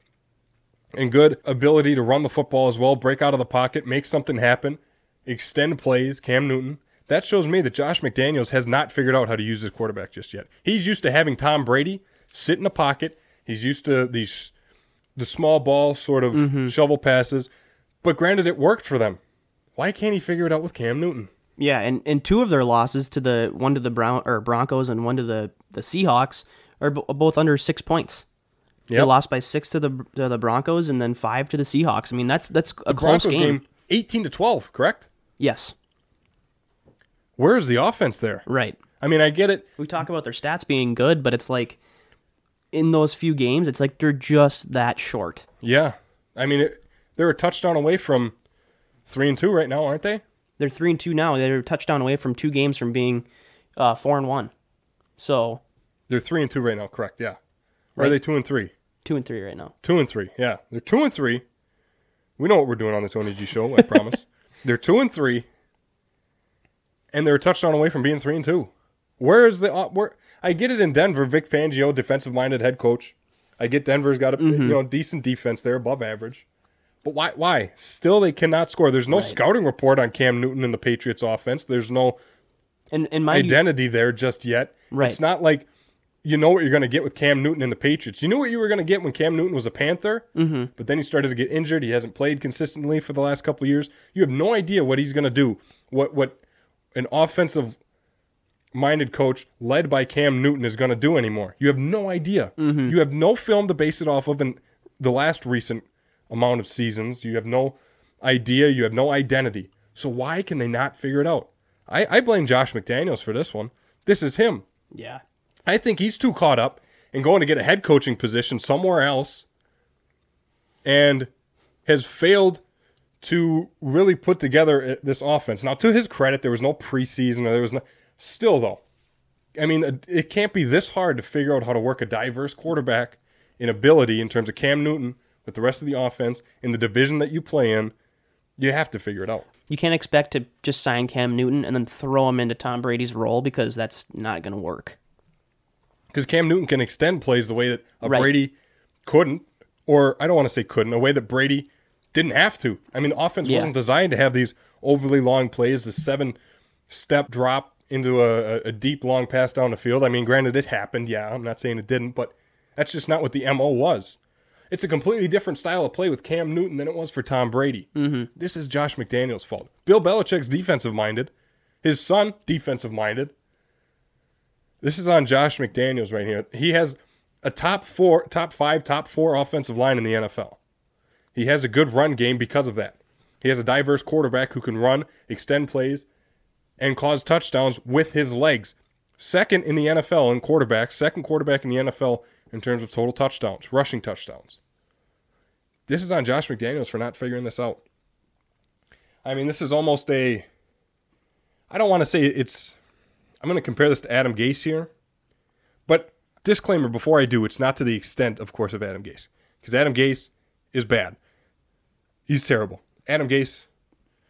S1: and good ability to run the football as well, break out of the pocket, make something happen, extend plays, Cam Newton. That shows me that Josh McDaniels has not figured out how to use his quarterback just yet. He's used to having Tom Brady sit in the pocket. He's used to these the small ball sort of mm-hmm. shovel passes. But granted it worked for them. Why can't he figure it out with Cam Newton?
S2: Yeah, and, and two of their losses to the one to the Brown or Broncos and one to the the Seahawks are b- both under six points. They
S1: Yep.
S2: lost by six to the to the Broncos and then five to the Seahawks. I mean that's that's a
S1: The
S2: close
S1: Broncos
S2: game.
S1: game 18 to 12, correct?
S2: Yes,
S1: Where is the offense there?
S2: right.
S1: I mean, I get it.
S2: We talk about their stats being good, but it's like in those few games, it's like they're just that short.
S1: Yeah. I mean, it, they're a touchdown away from 3 and 2 right now, aren't they?
S2: They're three and two now. They're a touchdown away from two games from being uh, four and one. So
S1: They're 3 and 2 right now, correct? Yeah. Or are they 2 and 3?
S2: two and three right now.
S1: 2 and 3. Yeah. They're 2 and 3. We know what we're doing on the Tony G show, I promise. They're 2 and 3. And they're a touchdown away from being 3 and 2. Where is the uh, where I get it in Denver, Vic Fangio, defensive minded head coach. I get Denver's got a you know decent defense there, above average. But why why? Still they cannot score. There's no scouting report on Cam Newton and the Patriots offense. There's no
S2: And and you,
S1: identity there just yet.
S2: Right.
S1: It's not like you know what you're going to get with Cam Newton and the Patriots. You knew what you were going to get when Cam Newton was a Panther, mm-hmm. but then he started to get injured. He hasn't played consistently for the last couple of years. You have no idea what he's going to do. What what an offensive minded coach led by Cam Newton is going to do anymore. You have no idea. You have no film to base it off of in the last recent amount of seasons. You have no idea. You have no identity. So why can they not figure it out? I, I blame Josh McDaniels for this one. This is him.
S2: yeah,
S1: I think he's too caught up in going to get a head coaching position somewhere else and has failed to really put together uh, this offense. Now, to his credit, there was no preseason. Or there was no. Still, though, I mean, it can't be this hard to figure out how to work a diverse quarterback in ability in terms of Cam Newton with the rest of the offense in the division that you play in. You have to figure it out.
S2: you can't expect to just sign Cam Newton and then throw him into Tom Brady's role because that's not going to work.
S1: because Cam Newton can extend plays the way that a
S2: Right.
S1: Brady couldn't, or I don't want to say couldn't, a way that Brady didn't have to. I mean, the offense
S2: Yeah.
S1: wasn't designed to have these overly long plays, the seven step drop into a, a, deep long pass down the field. I mean, granted, it happened. Yeah, I'm not saying it didn't, but that's just not what the MO was. It's a completely different style of play with Cam Newton than it was for Tom Brady. Mm-hmm. This is Josh McDaniels' fault. Bill Belichick's defensive minded. His son, defensive minded. This is on Josh McDaniels right here. He has a top four, top five, top four offensive line in the NFL. He has a good run game because of that. He has a diverse quarterback who can run, extend plays, and cause touchdowns with his legs. Second in the NFL in quarterbacks, second quarterback in the NFL in terms of total touchdowns, rushing touchdowns. This is on Josh McDaniels for not figuring this out. I mean, this is almost a. I don't want to say it's. I'm going to compare this to Adam Gase here. But disclaimer before I do, it's not to the extent, of course, of Adam Gase. Because Adam Gase is bad. He's terrible. Adam Gase,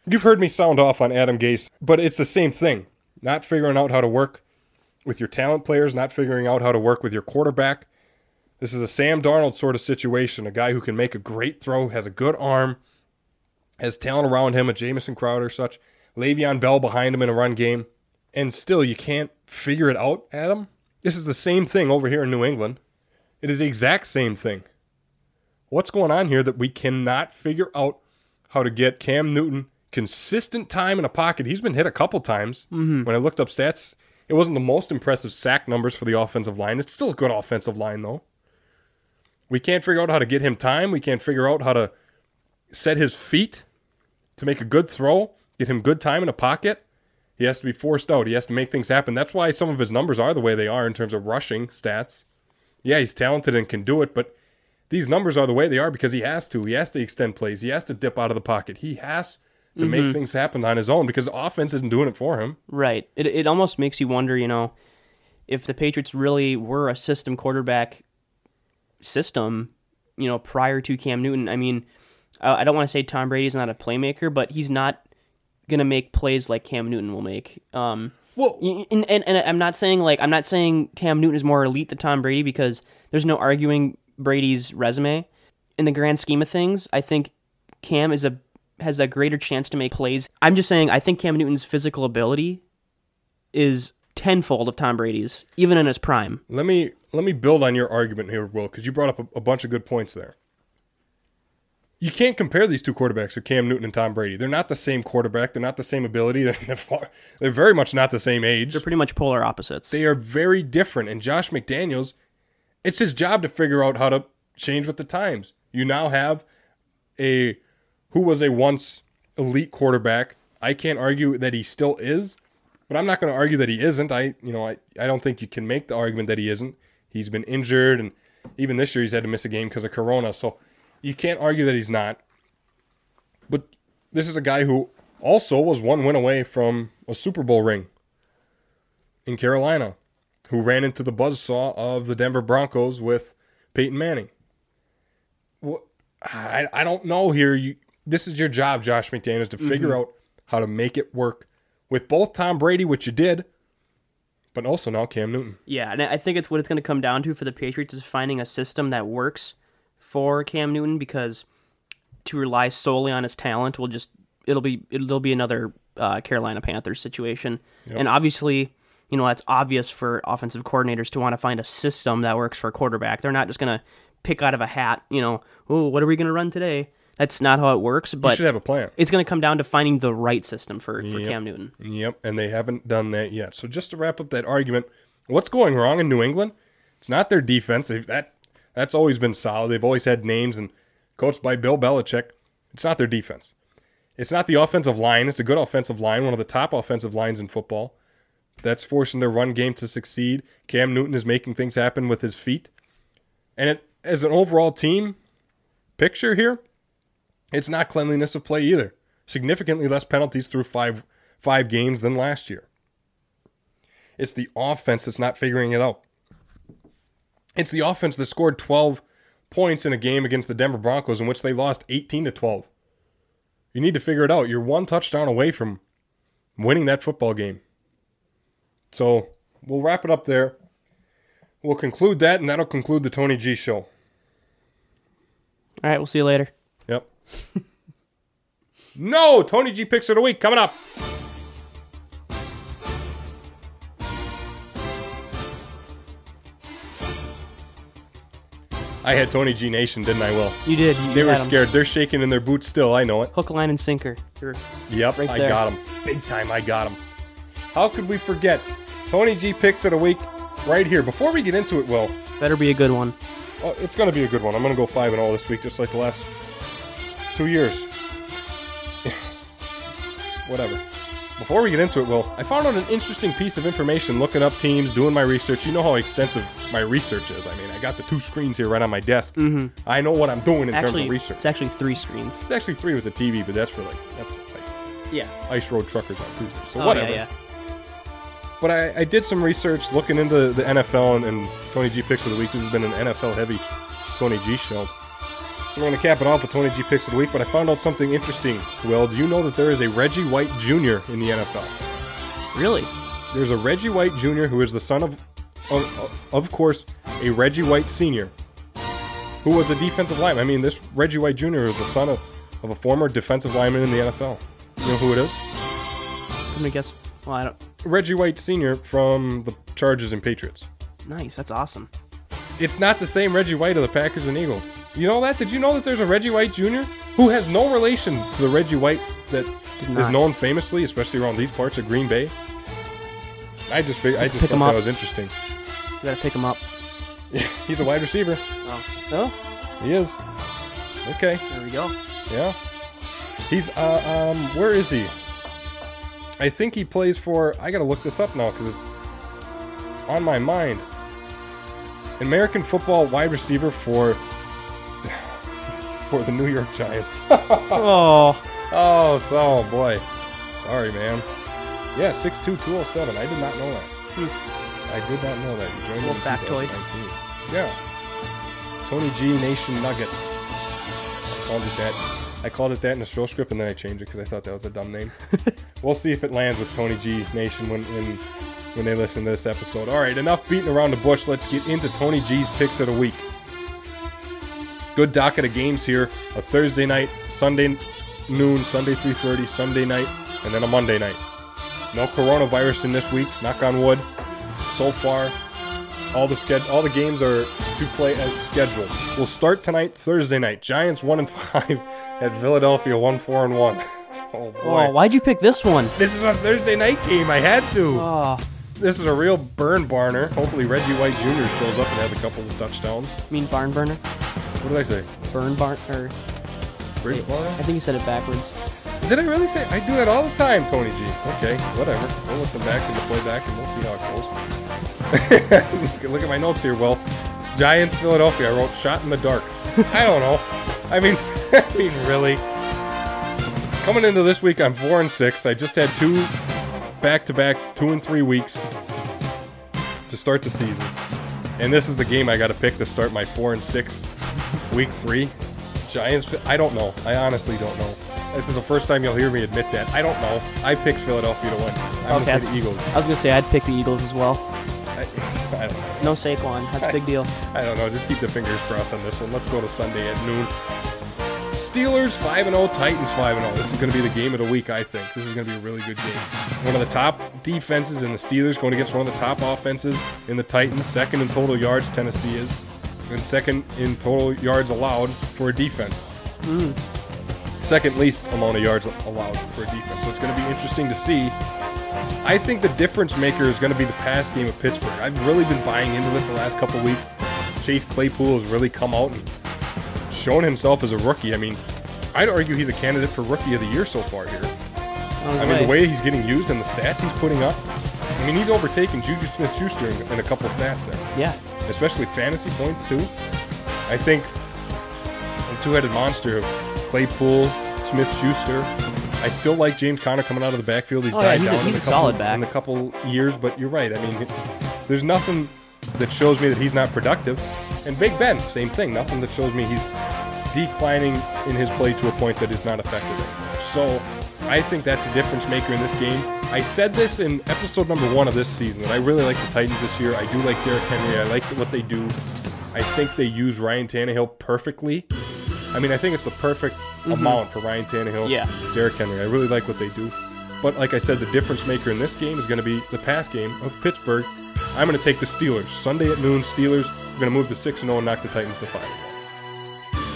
S1: you've heard me sound off on Adam Gase, but it's the same thing. Not figuring out how to work with your talent players, not figuring out how to work with your quarterback. This is a Sam Darnold sort of situation, a guy who can make a great throw, has a good arm, has talent around him, a Jamison Crowder, such, Le'Veon Bell behind him in a run game, and still you can't figure it out, Adam. This is the same thing over here in New England. It is the exact same thing. What's going on here that we cannot figure out how to get Cam Newton consistent time in a pocket? He's been hit a couple times. Mm-hmm. When I looked up stats, it wasn't the most impressive sack numbers for the offensive line. It's still a good offensive line, though. We can't figure out how to get him time. We can't figure out how to set his feet to make a good throw, get him good time in a pocket. He has to be forced out. He has to make things happen. That's why some of his numbers are the way they are in terms of rushing stats. Yeah, he's talented and can do it, but these numbers are the way they are because he has to. He has to extend plays. He has to dip out of the pocket. He has to make things happen on his own because the offense isn't doing it for him.
S2: Right. It it almost makes you wonder, you know, if the Patriots really were a system quarterback system, you know, prior to Cam Newton. I mean, I don't want to say Tom Brady's not a playmaker, but he's not gonna make plays like Cam Newton will make. Um,
S1: Well,
S2: and, and, and I'm not saying like I'm not saying Cam Newton is more elite than Tom Brady because there's no arguing Brady's resume. In the grand scheme of things, I think Cam is a has a greater chance to make plays. I'm just saying I think Cam Newton's physical ability is tenfold of Tom Brady's, even in his prime.
S1: let me let me build on your argument here, Will, because you brought up a, a bunch of good points there. You can't compare these two quarterbacks to Cam Newton and Tom Brady. They're not the same quarterback. They're not the same ability. They're, far, they're very much not the same age.
S2: They're pretty much polar opposites.
S1: They are very different. And Josh McDaniels, it's his job to figure out how to change with the times. You now have a who was a once elite quarterback. I can't argue that he still is, but I'm not going to argue that he isn't. I, you know, I, I don't think you can make the argument that he isn't. He's been injured, and even this year he's had to miss a game because of Corona. So you can't argue that he's not. But this is a guy who also was one win away from a Super Bowl ring in Carolina, who ran into the buzzsaw of the Denver Broncos with Peyton Manning. Well, I, I don't know here. You, this is your job, Josh McDaniels, to figure out how to make it work with both Tom Brady, which you did, but also now Cam Newton.
S2: Yeah, and I think it's what it's going to come down to for the Patriots is finding a system that works for Cam Newton because to rely solely on his talent will just it'll be it'll be another uh, Carolina Panthers situation. And obviously, you know that's obvious for offensive coordinators to want to find a system that works for a quarterback. They're not just going to pick out of a hat. You know, oh, what are we going to run today? That's not how it works.
S1: You
S2: But
S1: should have a plan.
S2: it's going to come down to finding the right system for, for
S1: Yep.
S2: Cam Newton.
S1: Yep, and they haven't done that yet. So just to wrap up that argument, what's going wrong in New England? It's not their defense. They've, that that's always been solid. They've always had names and coached by Bill Belichick. It's not their defense. It's not the offensive line. It's a good offensive line, one of the top offensive lines in football. That's forcing their run game to succeed. Cam Newton is making things happen with his feet. And it, as an overall team picture here, it's not cleanliness of play either. Significantly less penalties through five five games than last year. It's the offense that's not figuring it out. It's the offense that scored 12 points in a game against the Denver Broncos in which they lost 18 to 12. You need to figure it out. You're one touchdown away from winning that football game. So, we'll wrap it up there. We'll conclude that and that'll conclude the Tony G show.
S2: All right, we'll see you later.
S1: No, Tony G picks of the week coming up. I had Tony G Nation, didn't I? Will
S2: You did. You
S1: they were scared. They're shaking in their boots still. I know it.
S2: Hook, line, and sinker. You're-
S1: Yep,
S2: Right
S1: I got them Big time, I got them. How could we forget? Tony G picks of the week right here. Before we get into it, Will,
S2: better be a good one.
S1: Oh, it's gonna be a good one. I'm gonna go five and all this week, just like the last two years. Whatever. Before we get into it, Will, I found out an interesting piece of information looking up teams, doing my research. You know how extensive my research is. I mean, I got the two screens here right on my desk. Mm-hmm. I know what I'm doing in
S2: Actually,
S1: terms of research.
S2: it's actually three screens.
S1: It's actually three with the TV, but that's for like that's like
S2: Yeah.
S1: Ice Road Truckers on Tuesday. So
S2: Oh,
S1: whatever.
S2: yeah, yeah.
S1: But I, I did some research looking into the NFL and, and Tony G picks of the week. This has been an NFL heavy Tony G show. So we're going to cap it off with Tony G picks of the week. But I found out something interesting. Will, do you know that there is a Reggie White Jr. in the NFL?
S2: Really?
S1: There's a Reggie White Jr. who is the son of, of, of course, a Reggie White Sr. who was a defensive lineman. I mean, this Reggie White Jr. is the son of, of a former defensive lineman in the NFL. You know who it is?
S2: I'm gonna guess. Well, I don't.
S1: Reggie White Sr. from the Chargers and Patriots.
S2: Nice. That's awesome.
S1: It's not the same Reggie White of the Packers and Eagles. You know that? Did you know that there's a Reggie White Jr. who has no relation to the Reggie White that
S2: Did
S1: is
S2: not.
S1: known famously, especially around these parts of Green Bay? I just fig- I just thought
S2: him
S1: that
S2: up.
S1: was interesting.
S2: You gotta pick him up.
S1: He's a wide receiver.
S2: Oh. Oh.
S1: He is. Okay.
S2: There we go.
S1: Yeah. He's uh um where is he? I think he plays for I gotta look this up now because it's on my mind. American football wide receiver for for the New York Giants.
S2: Oh.
S1: oh, so boy. Sorry, man. Yeah, 6'2", 207. I did not know that.
S2: Hmm.
S1: I did not know that. He joined
S2: Little factoid.
S1: Yeah. Tony G Nation Nugget. I called it that. I called it that in the show script, and then I changed it because I thought that was a dumb name. we'll see if it lands with Tony G Nation when, when when they listen to this episode. All right, enough beating around the bush. Let's get into Tony G's picks of the week. Good docket of games here. A Thursday night, Sunday noon, Sunday 3:30, Sunday night, and then a Monday night. No coronavirus in this week. Knock on wood. So far, all the sched- all the games are to play as scheduled. We'll start tonight, Thursday night. Giants one and five at Philadelphia one four and one. Oh boy.
S2: Oh, why'd you pick this one?
S1: This is a Thursday night game. I had to.
S2: Oh,
S1: This is a real burn barner. Hopefully Reggie White Jr. shows up and has a couple of touchdowns.
S2: you mean barn burner?
S1: What did I say?
S2: Burn barn or
S1: Bridge
S2: I think you said it backwards.
S1: Did I really say? I do that all the time, Tony G. Okay, whatever. We'll listen back to the playback and we'll see how it goes. Look at my notes here. Well, Giants, Philadelphia. I wrote shot in the dark. I don't know. I mean, I mean, really. Coming into this week, I'm four and six. I just had two back-to-back two and three weeks to start the season, and this is a game I got to pick to start my four and six week three. Giants. I don't know. I honestly don't know. This is the first time you'll hear me admit that. I don't know. I picked Philadelphia to win. I'm
S2: Okay,
S1: the Eagles.
S2: I was gonna say I'd pick the Eagles as well.
S1: I, I don't know.
S2: No Saquon. That's a big deal.
S1: I don't know. Just keep the fingers crossed on this one. Let's go to Sunday at noon. Steelers 5 0, Titans 5 0. This is going to be the game of the week, I think. This is going to be a really good game. One of the top defenses in the Steelers going against one of the top offenses in the Titans. Second in total yards, Tennessee is. And second in total yards allowed for a defense. Second least amount of yards allowed for a defense. So it's going to be interesting to see. I think the difference maker is going to be the pass game of Pittsburgh. I've really been buying into this the last couple weeks. Chase Claypool has really come out and shown himself as a rookie. I mean, I'd argue he's a candidate for rookie of the year so far here. I mean, the way he's getting used and the stats he's putting up. I mean, he's overtaken Juju Smith-Schuster in, in a couple of stats there,
S2: Yeah.
S1: Especially fantasy points too. I think a two-headed monster of Claypool, Smith-Schuster. I still like James Conner coming out of the backfield. He's
S2: Oh, yeah,
S1: died
S2: he's a-
S1: down
S2: he's
S1: in
S2: a
S1: couple,
S2: solid back.
S1: in a couple years, but you're right. I mean, there's nothing that shows me that he's not productive. And Big Ben, same thing. Nothing that shows me he's declining in his play to a point that is not effective. So I think that's the difference maker in this game. I said this in episode number one of this season that I really like the Titans this year. I do like Derrick Henry. I like what they do. I think they use Ryan Tannehill perfectly. I mean, I think it's the perfect mm-hmm. amount for Ryan Tannehill,
S2: Yeah.
S1: Derrick Henry. I really like what they do. But like I said, the difference maker in this game is going to be the pass game of Pittsburgh. I'm going to take the Steelers. Sunday at noon, Steelers. We're going to move to 6 0 and knock the Titans to 5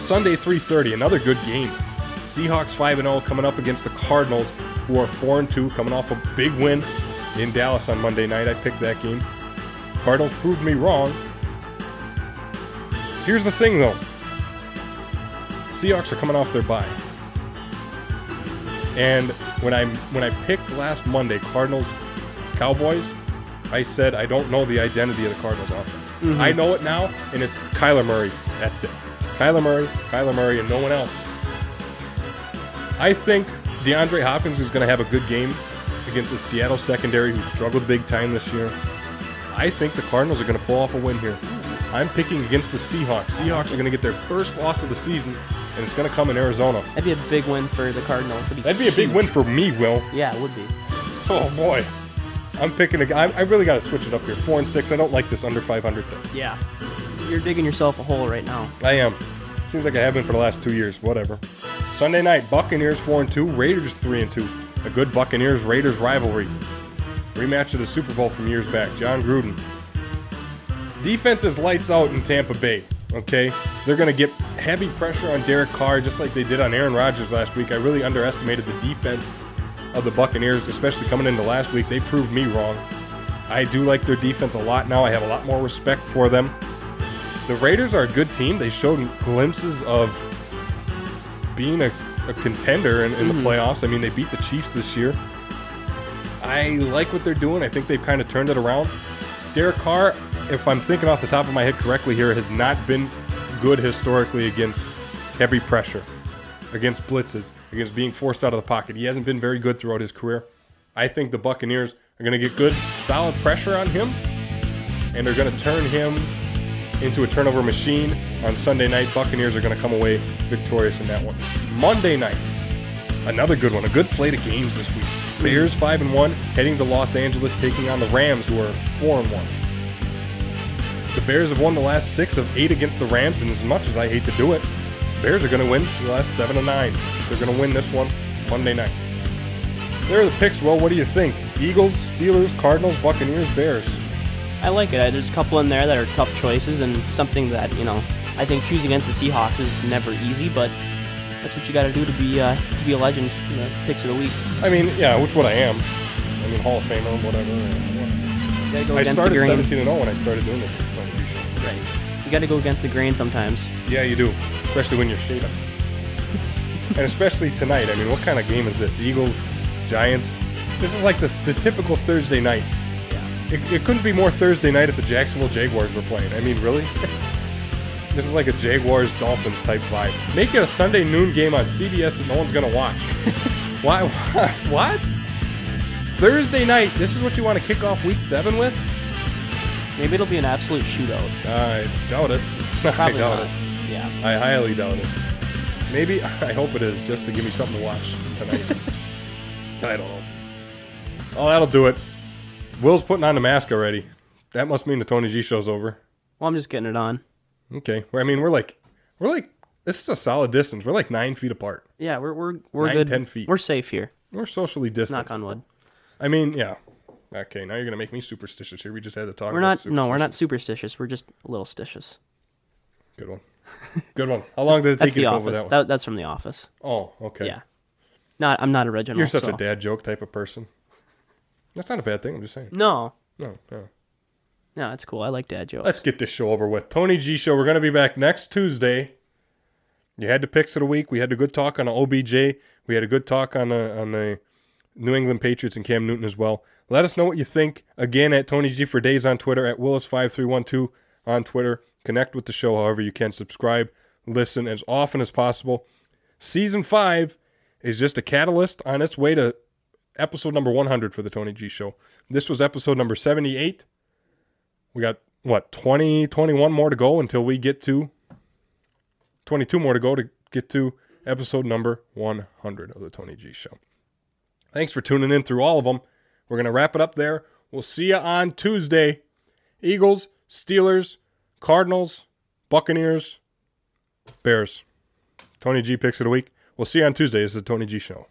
S1: Sunday, 3:30, another good game. Seahawks 5 0 coming up against the Cardinals, who are 4 2, coming off a big win in Dallas on Monday night. I picked that game. Cardinals proved me wrong. Here's the thing, though. Seahawks are coming off their bye. And when I when I picked last Monday Cardinals Cowboys, I said I don't know the identity of the Cardinals offense. Mm-hmm. I know it now, and it's Kyler Murray. That's it. Kyler Murray, Kyler Murray, and no one else. I think DeAndre Hopkins is going to have a good game against the Seattle secondary, who struggled big time this year. I think the Cardinals are going to pull off a win here. I'm picking against the Seahawks. Seahawks are going to get their first loss of the season, and it's going to come in Arizona.
S2: That'd be a big win for the Cardinals.
S1: That'd be a big win for me, Will.
S2: Yeah, it would be.
S1: Oh boy, I'm picking a guy. I really got to switch it up here. Four and six. I don't like this under 500 thing.
S2: Yeah. You're digging yourself a hole right now.
S1: I am. Seems like I have been for the last two years. Whatever. Sunday night, Buccaneers four and two, Raiders three and two. A good Buccaneers Raiders rivalry. Rematch of the Super Bowl from years back. Jon Gruden. Defense is lights out in Tampa Bay. Okay, they're going to get heavy pressure on Derek Carr, just like they did on Aaron Rodgers last week. I really underestimated the defense of the Buccaneers, especially coming into last week. They proved me wrong. I do like their defense a lot now. I have a lot more respect for them. The Raiders are a good team. They showed glimpses of being a, a contender in, in the mm-hmm. playoffs. I mean, they beat the Chiefs this year. I like what they're doing. I think they've kind of turned it around. Derek Carr, if I'm thinking off the top of my head correctly here, has not been good historically against heavy pressure, against blitzes, against being forced out of the pocket. He hasn't been very good throughout his career. I think the Buccaneers are going to get good, solid pressure on him, and they're going to turn him into a turnover machine on Sunday night. Buccaneers are going to come away victorious in that one. Monday night, another good one, a good slate of games this week. Bears five and one, heading to Los Angeles, taking on the Rams, who are four and one. The Bears have won the last six of eight against the Rams, and as much as I hate to do it, Bears are going to win the last seven of nine. They're going to win this one Monday night. There are the picks. Well, what do you think? Eagles, Steelers, Cardinals, Buccaneers, Bears.
S2: I like it. There's a couple in there that are tough choices and something that, you know, I think choosing against the Seahawks is never easy, but that's what you got to do to be uh, to be a legend in the picks of the week.
S1: I mean, yeah, which what I am. I mean, Hall of Famer, whatever.
S2: You go
S1: I started 17 and 0 when I started doing this. on the show.
S2: Right. You got to go against the grain sometimes.
S1: Yeah, you do, especially when you're shaving. and especially tonight. I mean, what kind of game is this? Eagles, Giants. This is like the, the typical Thursday night. It, it couldn't be more Thursday night if the Jacksonville Jaguars were playing. I mean, really? this is like a Jaguars Dolphins type vibe. Make it a Sunday noon game on CBS that no one's gonna watch. Why? What? Thursday night. This is what you want to kick off Week Seven with?
S2: Maybe it'll be an absolute shootout.
S1: I doubt it. I doubt
S2: not.
S1: it.
S2: Yeah.
S1: I highly doubt it. Maybe I hope it is just to give me something to watch tonight. I don't know. Oh, that'll do it. Will's putting on the mask already. That must mean the Tony G show's over.
S2: Well, I'm just getting it on.
S1: Okay. Well, I mean, we're like, we're like, this is a solid distance. We're like nine feet apart.
S2: Yeah, we're we're we're
S1: Nine,
S2: good.
S1: 10 feet.
S2: We're safe here.
S1: We're socially distant.
S2: Knock on wood.
S1: I mean, yeah. Okay, now you're gonna make me superstitious here. We just had to talk.
S2: We're not. No, we're not superstitious. We're just a little stitious.
S1: Good one. Good one. How long did it take you to up
S2: office.
S1: that one?
S2: That, that's from the office.
S1: oh, okay.
S2: Yeah. Not. I'm not original.
S1: You're such
S2: so.
S1: a dad joke type of person. That's not a bad thing. I'm just saying.
S2: No.
S1: No, no.
S2: No, that's cool. I like dad jokes.
S1: Let's get this show over with. Tony G Show. We're going to be back next Tuesday. You had the picks of the week. We had a good talk on the OBJ. We had a good talk on the on the New England Patriots and Cam Newton as well. Let us know what you think. Again, at Tony G for days on Twitter, at Willis5312 on Twitter. Connect with the show however you can. Subscribe, listen as often as possible. Season five is just a catalyst on its way to episode number 100 for the Tony G Show. This was episode number 78. We got what 20, 21 more to go until we get to 22 more to go to get to episode number 100 of the Tony G Show. Thanks for tuning in through all of them. We're going to wrap it up there. We'll see you on Tuesday. Eagles, Steelers, Cardinals, Buccaneers, Bears. Tony G picks of the week. We'll see you on Tuesday. This is the Tony G Show.